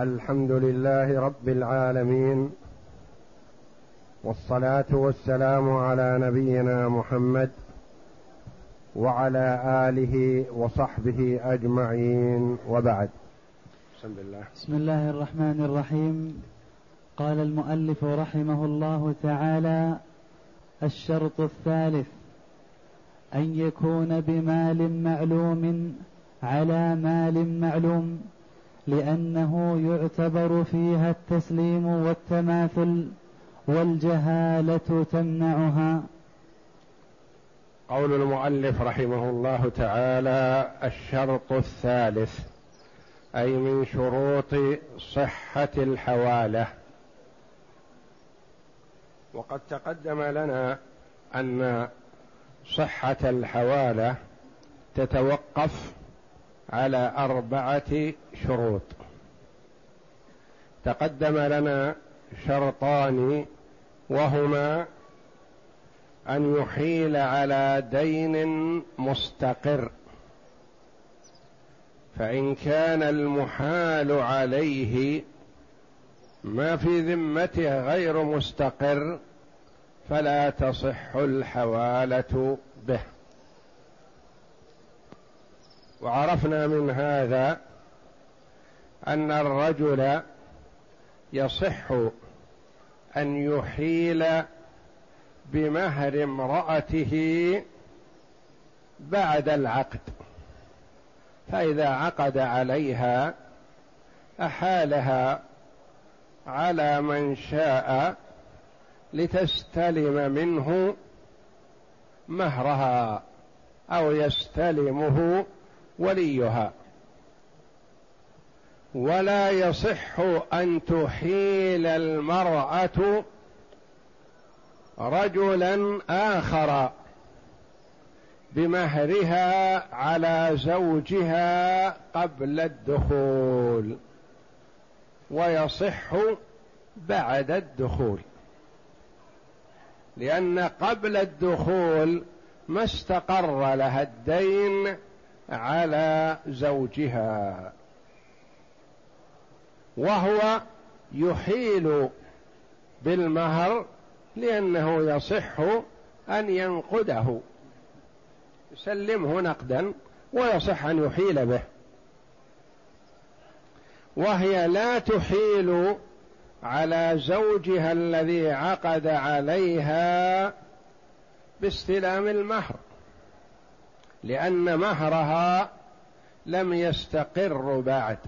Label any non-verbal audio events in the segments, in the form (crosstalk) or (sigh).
الحمد لله رب العالمين والصلاة والسلام على نبينا محمد وعلى آله وصحبه أجمعين وبعد. بسم الله بسم الله الرحمن الرحيم. قال المؤلف رحمه الله تعالى الشرط الثالث أن يكون بمال معلوم على مال معلوم. لأنه يعتبر فيها التسليم والتماثل والجهالة تمنعها. قول المؤلف رحمه الله تعالى الشرط الثالث أي من شروط صحة الحوالة. وقد تقدم لنا أن صحة الحوالة تتوقف على أربعة شروط. تقدم لنا شرطان وهما أن يحيل على دين مستقر. فإن كان المحال عليه ما في ذمته غير مستقر فلا تصح الحوالة به. وعرفنا من هذا أن الرجل يصح أن يحيل بمهر امرأته بعد العقد فإذا عقد عليها أحالها على من شاء لتستلم منه مهرها أو يستلمه وليها. ولا يصح أن تحيل المرأة رجلا آخر بمهرها على زوجها قبل الدخول ويصح بعد الدخول لأن قبل الدخول ما استقر لها الدين على زوجها. وهو يحيل بالمهر لأنه يصح أن ينقده. يسلمه نقدا ويصح أن يحيل به. وهي لا تحيل على زوجها الذي عقد عليها باستلام المهر. لأن مهرها لم يستقر بعد.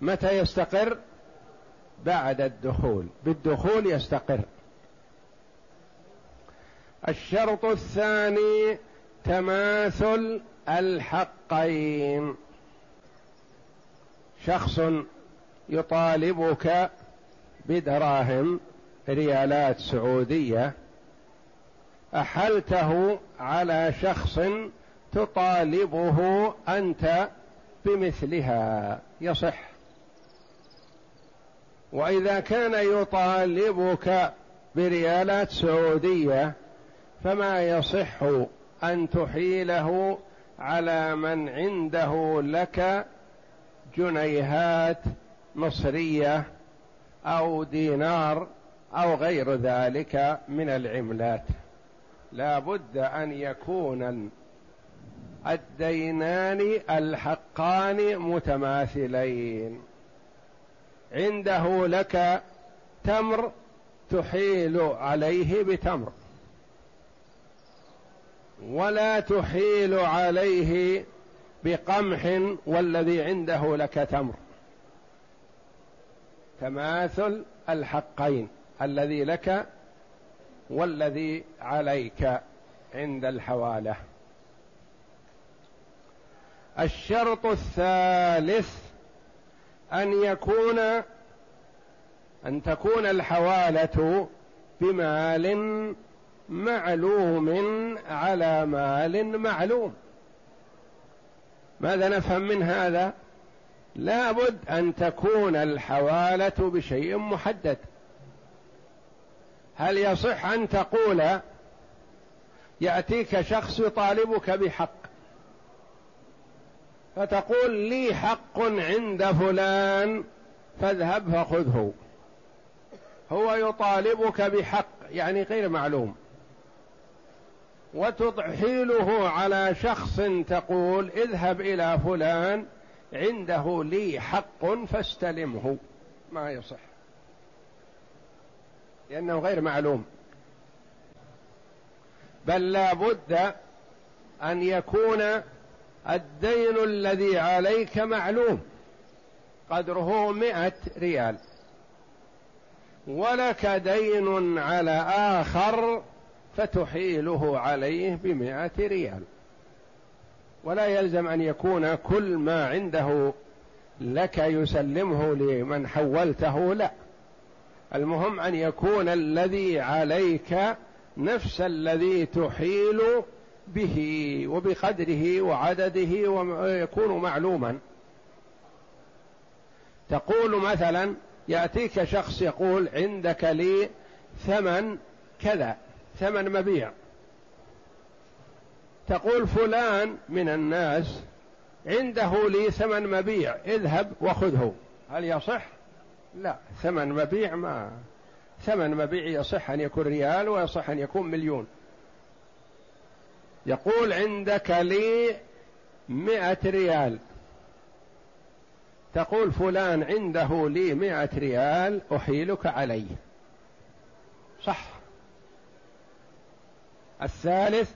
متى يستقر؟ بعد الدخول. بالدخول يستقر. الشرط الثاني تماثل الحقين. شخص يطالبك بدراهم ريالات سعودية أحلته على شخص تطالبه أنت بمثلها يصح. وإذا كان يطالبك بريالات سعودية فما يصح أن تحيله على من عنده لك جنيهات مصرية أو دينار أو غير ذلك من العملات. لا بد أن يكون الدينان الحقان متماثلين. عنده لك تمر تحيل عليه بتمر. ولا تحيل عليه بقمح والذي عنده لك تمر. تماثل الحقين الذي لك والذي عليك عند الحوالة. الشرط الثالث أن يكون أن تكون الحوالة بمال معلوم على مال معلوم. ماذا نفهم من هذا؟ لابد أن تكون الحوالة بشيء محدد. هل يصح أن تقول يأتيك شخص يطالبك بحق فتقول لي حق عند فلان فاذهب فخذه. هو يطالبك بحق يعني غير معلوم. وتحيله على شخص تقول اذهب إلى فلان عنده لي حق فاستلمه. ما يصح. لأنه غير معلوم. بل لا بد أن يكون الدين الذي عليك معلوم. قدره مئة ريال. ولك دين على آخر فتحيله عليه بمئة ريال. ولا يلزم أن يكون كل ما عنده لك يسلمه لمن حولته لا. المهم أن يكون الذي عليك نفس الذي تحيل به وبقدره وعدده ويكون معلوما. تقول مثلا يأتيك شخص يقول عندك لي ثمن كذا ثمن مبيع. تقول فلان من الناس عنده لي ثمن مبيع اذهب وخذه. هل يصح؟ لا ثمن مبيع ما ثمن مبيع يصح أن يكون ريال ويصح أن يكون مليون. يقول عندك لي مئة ريال. تقول فلان عنده لي مئة ريال أحيلك عليه. صح. الثالث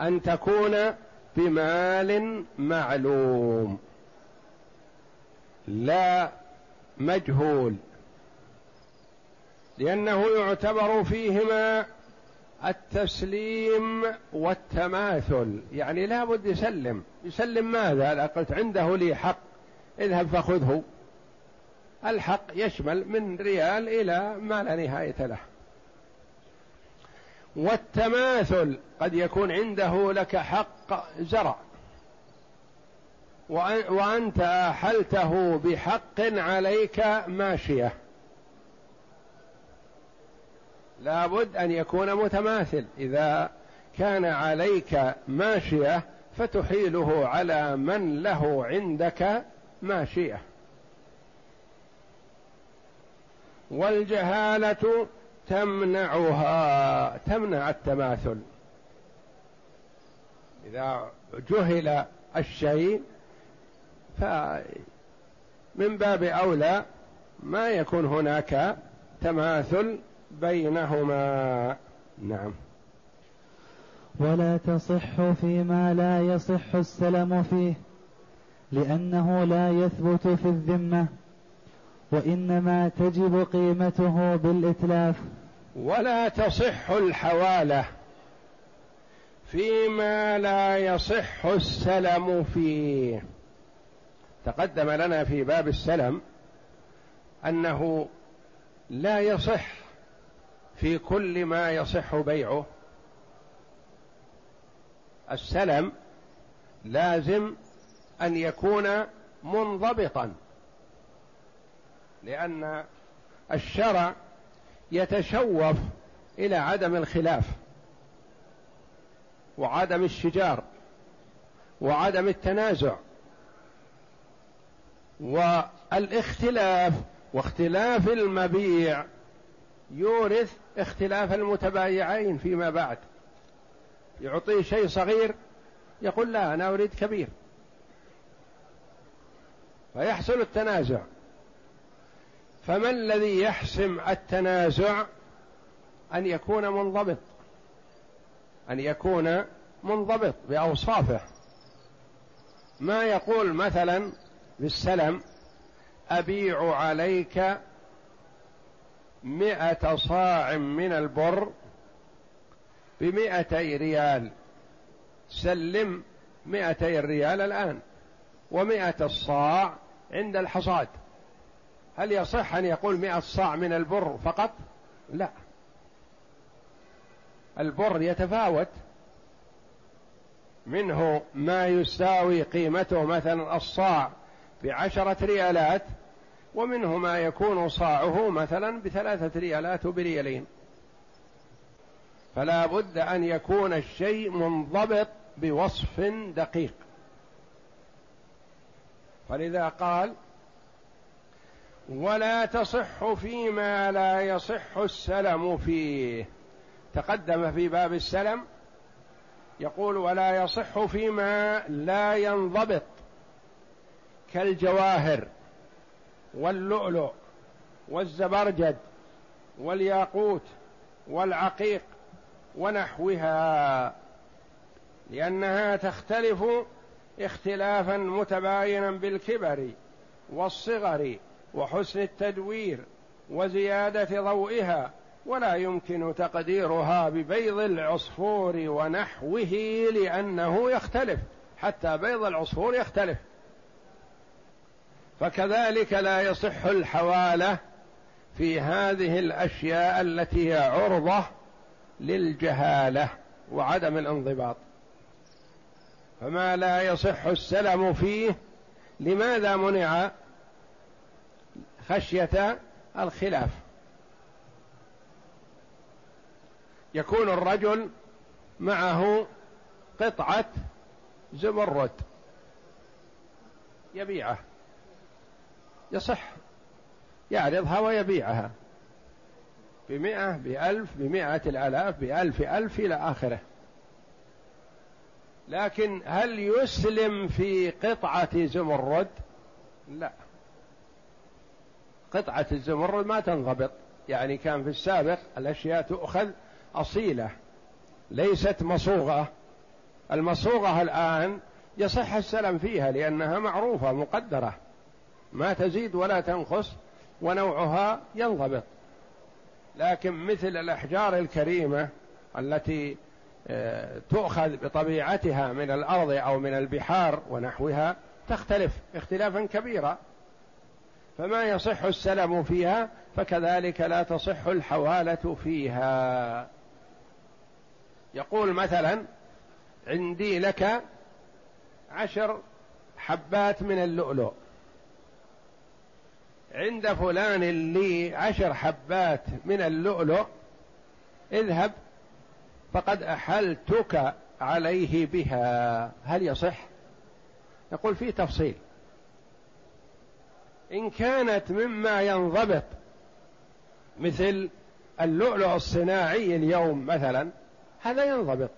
أن تكون بمال معلوم. لا مجهول. لأنه يعتبر فيهما التسليم والتماثل. يعني لا بد يسلم. يسلم ماذا؟ قلت عنده لي حق. اذهب فخذه. الحق يشمل من ريال إلى ما لا نهاية له. والتماثل قد يكون عنده لك حق زرع. وأنت أحلته بحق عليك ماشية. لابد أن يكون متماثل. إذا كان عليك ماشية فتحيله على من له عندك ماشية. والجهالة تمنعها تمنع التماثل. إذا جهل الشيء فمن باب أولى ما يكون هناك تماثل بينهما. نعم. ولا تصح فيما لا يصح السلم فيه لأنه لا يثبت في الذمة وإنما تجب قيمته بالإتلاف. ولا تصح الحوالة فيما لا يصح السلم فيه. تقدم لنا في باب السلم أنه لا يصح في كل ما يصح بيعه. السلم لازم أن يكون منضبطا لأن الشرع يتشوف إلى عدم الخلاف وعدم الشجار وعدم التنازع والإختلاف واختلاف المبيع يورث اختلاف المتبايعين فيما بعد. يعطيه شيء صغير يقول لا أنا أريد كبير. فيحصل التنازع. فما الذي يحسم التنازع؟ أن يكون منضبط. أن يكون منضبط بأوصافه. ما يقول مثلا بالسلم أبيع عليك مئة صاع من البر بمئتي ريال. سلم مئتي الريال الآن ومئة الصاع عند الحصاد. هل يصح أن يقول مئة صاع من البر فقط؟ لا. البر يتفاوت. منه ما يساوي قيمته مثلا الصاع بعشرة ريالات ومنه ما يكون صاعه مثلا بثلاثة ريالات بريالين. فلا بد أن يكون الشيء منضبط بوصف دقيق. فلذا قال ولا تصح فيما لا يصح السلم فيه. تقدم في باب السلم يقول ولا يصح فيما لا ينضبط كالجواهر. واللؤلؤ والزبرجد والياقوت والعقيق ونحوها لأنها تختلف اختلافا متباينا بالكبر والصغر وحسن التدوير وزيادة ضوئها ولا يمكن تقديرها ببيض العصفور ونحوه لأنه يختلف حتى بيض العصفور يختلف. فكذلك لا يصح الحواله في هذه الأشياء التي هي عرضة للجهالة وعدم الانضباط. فما لا يصح السلم فيه لماذا منع خشية الخلاف؟ يكون الرجل معه قطعة زمرد يبيعه. يصح. يعرضها ويبيعها. بمئة بألف بمئة الآلاف بألف ألف إلى آخره. لكن هل يسلم في قطعة زمرد؟ لا. قطعة الزمرد ما تنضبط. يعني كان في السابق الأشياء تؤخذ أصيلة ليست مصوغة. المصوغة الآن يصح السلم فيها لأنها معروفة مقدرة. ما تزيد ولا تنقص ونوعها ينضبط. لكن مثل الأحجار الكريمة التي آه، تؤخذ بطبيعتها من الأرض أو من البحار ونحوها تختلف اختلافا كبيرا. فما يصح السلم فيها فكذلك لا تصح الحوالة فيها. يقول مثلا عندي لك عشر حبات من اللؤلؤ. عند فلان لي عشر حبات من اللؤلؤ اذهب فقد أحلتك عليه بها. هل يصح؟ يقول في تفصيل. إن كانت مما ينضبط مثل اللؤلؤ الصناعي اليوم مثلا هذا ينضبط.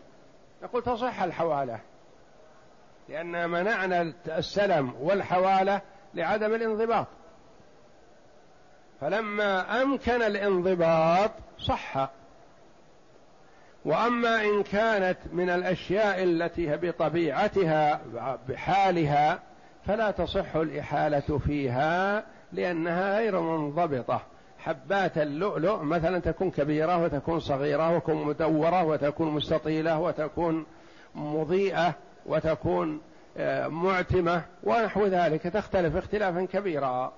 يقول تصح الحوالة لأن منعنا السلم والحوالة لعدم الانضباط. فلما أمكن الانضباط صح. وأما إن كانت من الأشياء التي بطبيعتها بحالها فلا تصح الإحالة فيها لأنها غير منضبطة. حبات اللؤلؤ مثلا تكون كبيرة وتكون صغيرة وتكون مدورة وتكون مستطيلة وتكون مضيئة وتكون آه، معتمة ونحو ذلك. تختلف اختلافا كبيرا.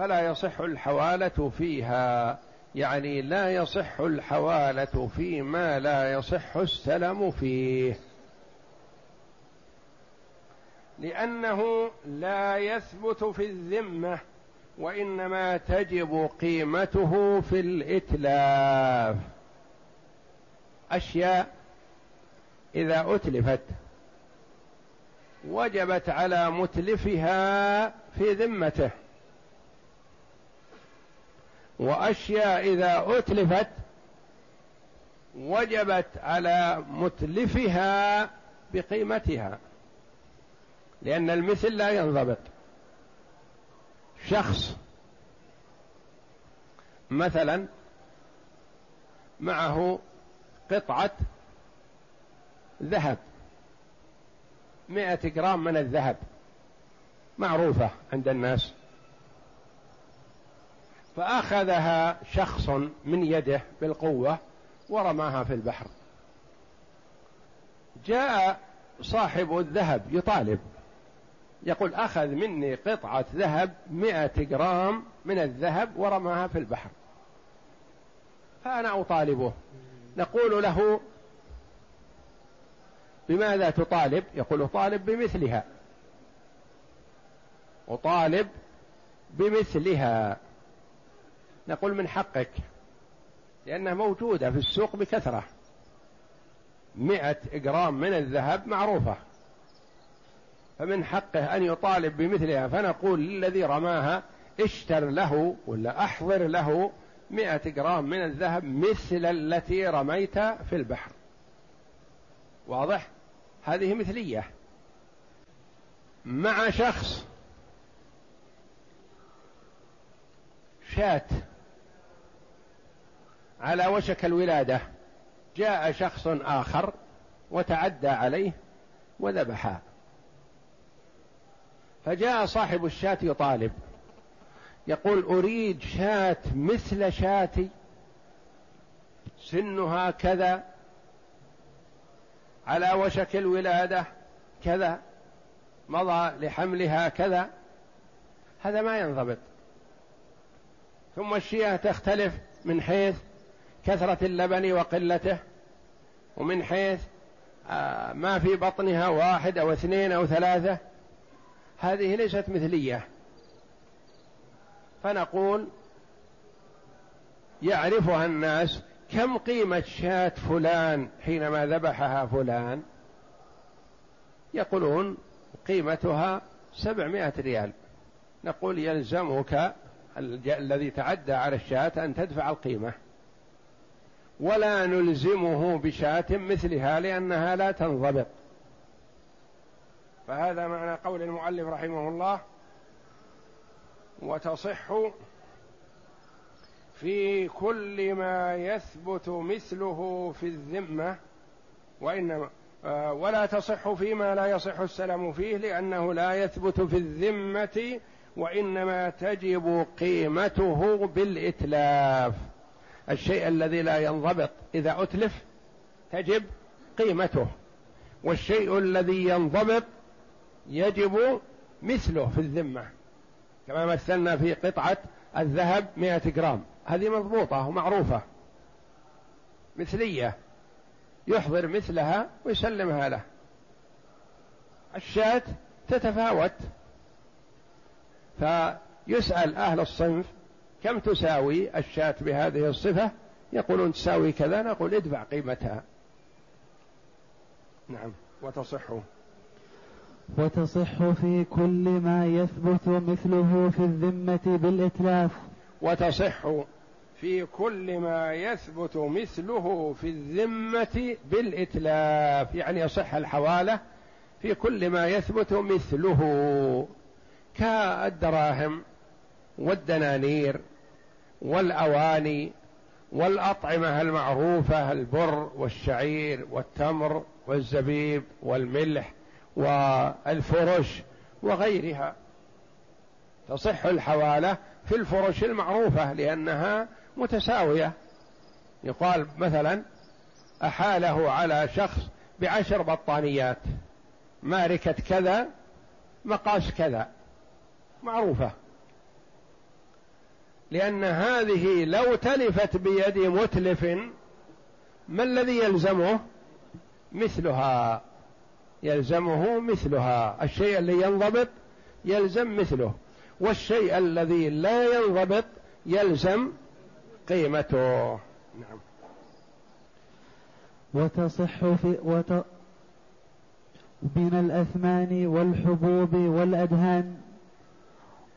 فلا يصح الحوالة فيها. يعني لا يصح الحوالة فيما لا يصح السلم فيه. لأنه لا يثبت في الذمة وإنما تجب قيمته في الإتلاف. أشياء إذا أتلفت وجبت على متلفها في ذمته. وأشياء إذا أتلفت وجبت على متلفها بقيمتها لأن المثل لا ينضبط. شخص مثلا معه قطعة ذهب مئة جرام من الذهب معروفة عند الناس. فأخذها شخص من يده بالقوة ورماها في البحر. جاء صاحب الذهب يطالب يقول أخذ مني قطعة ذهب مئة جرام من الذهب ورماها في البحر. فأنا أطالبه. نقول له بماذا تطالب؟ يقول طالب بمثلها. أطالب بمثلها. نقول من حقك لأنها موجودة في السوق بكثرة. مئة جرام من الذهب معروفة. فمن حقه أن يطالب بمثلها فنقول للذي رماها اشتر له ولا أحضر له مئة جرام من الذهب مثل التي رميت في البحر. واضح؟ هذه مثلية. مع شخص شاة على وشك الولادة. جاء شخص آخر وتعدى عليه وذبحها فجاء صاحب الشاة يطالب. يقول أريد شاة مثل شاتي. سنها كذا. على وشك الولادة كذا. مضى لحملها كذا. هذا ما ينضبط. ثم الشياه تختلف من حيث كثرة اللبن وقلته ومن حيث آه، ما في بطنها واحد أو اثنين أو ثلاثة. هذه ليست مثلية. فنقول يعرفها الناس كم قيمة شاة فلان حينما ذبحها فلان؟ يقولون قيمتها سبعمائة ريال. نقول يلزمك الذي تعدى على الشاة أن تدفع القيمة. ولا نلزمه بشاة مثلها لأنها لا تنضبط. فهذا معنى قول المؤلف رحمه الله وتصح في كل ما يثبت مثله في الذمة وإنما آه، ولا تصح فيما لا يصح السلام فيه لأنه لا يثبت في الذمة وإنما تجب قيمته بالإتلاف. الشيء الذي لا ينضبط. إذا أتلف تجب قيمته. والشيء الذي ينضبط يجب مثله في الذمة. كما مثلنا في قطعة الذهب مئة جرام. هذه مضبوطة ومعروفة. مثلية. يحضر مثلها ويسلمها له. الشاة تتفاوت. فيسأل أهل الصنف كم تساوي الشاة بهذه الصفة؟ يقولون تساوي كذا نقول ادفع قيمتها. نعم. وتصح. وتصح في كل ما يثبت مثله في الذمة بالإتلاف. وتصح في كل ما يثبت مثله في الذمة بالإتلاف. يعني يصح الحوالة في كل ما يثبت مثله. كالدراهم والدنانير. والأواني والأطعمة المعروفة البر والشعير والتمر والزبيب والملح والفرش وغيرها. تصح الحوالة في الفرش المعروفة لأنها متساوية. يقال مثلا أحاله على شخص بعشر بطانيات ماركة كذا مقاس كذا. معروفة. لأن هذه لو تلفت بيد متلف ما الذي يلزمه؟ مثلها. يلزمه مثلها. الشيء اللي ينضبط يلزم مثله. والشيء الذي لا ينضبط يلزم قيمته. نعم. وتصح في وت من الأثمان والحبوب والأدهان.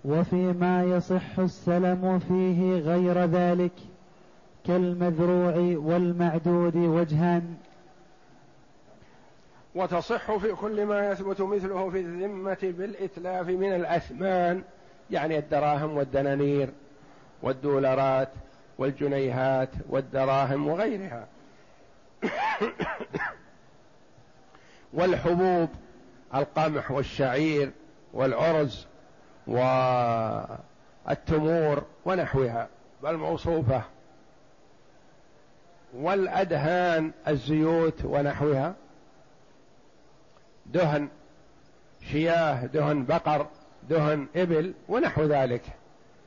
وفيما يصح السلم فيه غير ذلك كالمذروع والمعدود وجهان. وتصح في كل ما يثبت مثله في الذمة بالإتلاف من الأثمان يعني الدراهم والدنانير والدولارات والجنيهات والدراهم وغيرها. (coughs) والحبوب القمح والشعير والعرز والتمور ونحوها الموصوفة والأدهان الزيوت ونحوها. دهن شياه دهن بقر دهن إبل ونحو ذلك.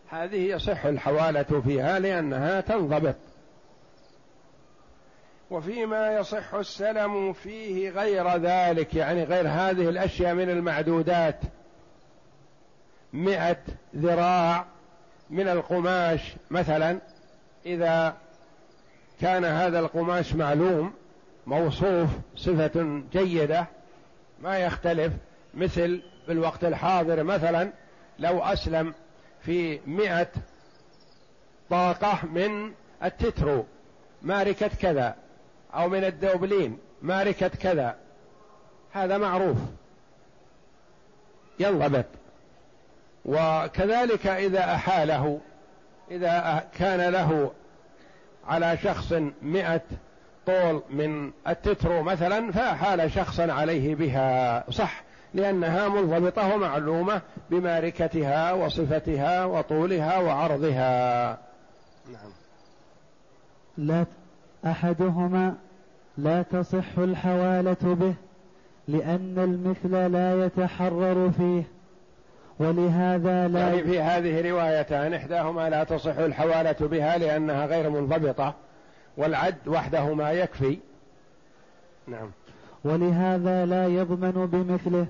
هذه يصح الحوالة فيها لأنها تنضبط. وفيما يصح السلم فيه غير ذلك يعني غير هذه الأشياء من المعدودات. مئة ذراع من القماش مثلا. إذا كان هذا القماش معلوم موصوف صفة جيدة ما يختلف. مثل بالوقت الحاضر مثلا لو أسلم في مئة طاقة من التترو ماركة كذا أو من الدوبلين ماركة كذا هذا معروف. ينضبط وكذلك إذا أحاله إذا كان له على شخص مئة طول من التترو مثلا فأحال شخصا عليه بها. صح لأنها منضبطة ومعلومة بماركتها وصفتها وطولها وعرضها. نعم. لا أحدهما لا تصح الحوالة به لأن المثل لا يتحرر فيه. ولهذا لا يعني في هذه روايتان إحداهما لا تصح الحوالة بها لأنها غير منضبطة والعد وحده ما يكفي. نعم. ولهذا لا يضمن بمثله.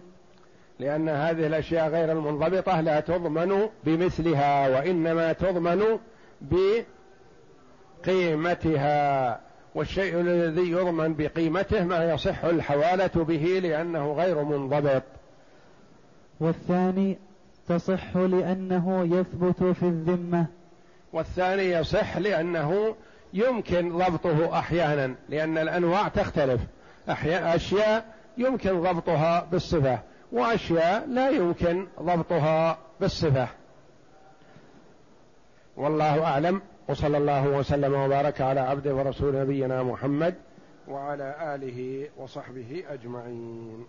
لأن هذه الأشياء غير المنضبطة لا تضمن بمثلها وإنما تضمن بقيمتها. والشيء الذي يضمن بقيمته ما يصح الحوالة به لأنه غير منضبط. والثاني تصح لأنه يثبت في الذمة. والثاني يصح لأنه يمكن ضبطه أحيانا لأن الأنواع تختلف. أشياء يمكن ضبطها بالصفة وأشياء لا يمكن ضبطها بالصفة. والله أعلم. وصلى الله وسلم وبارك على عبده ورسول نبينا محمد وعلى آله وصحبه أجمعين.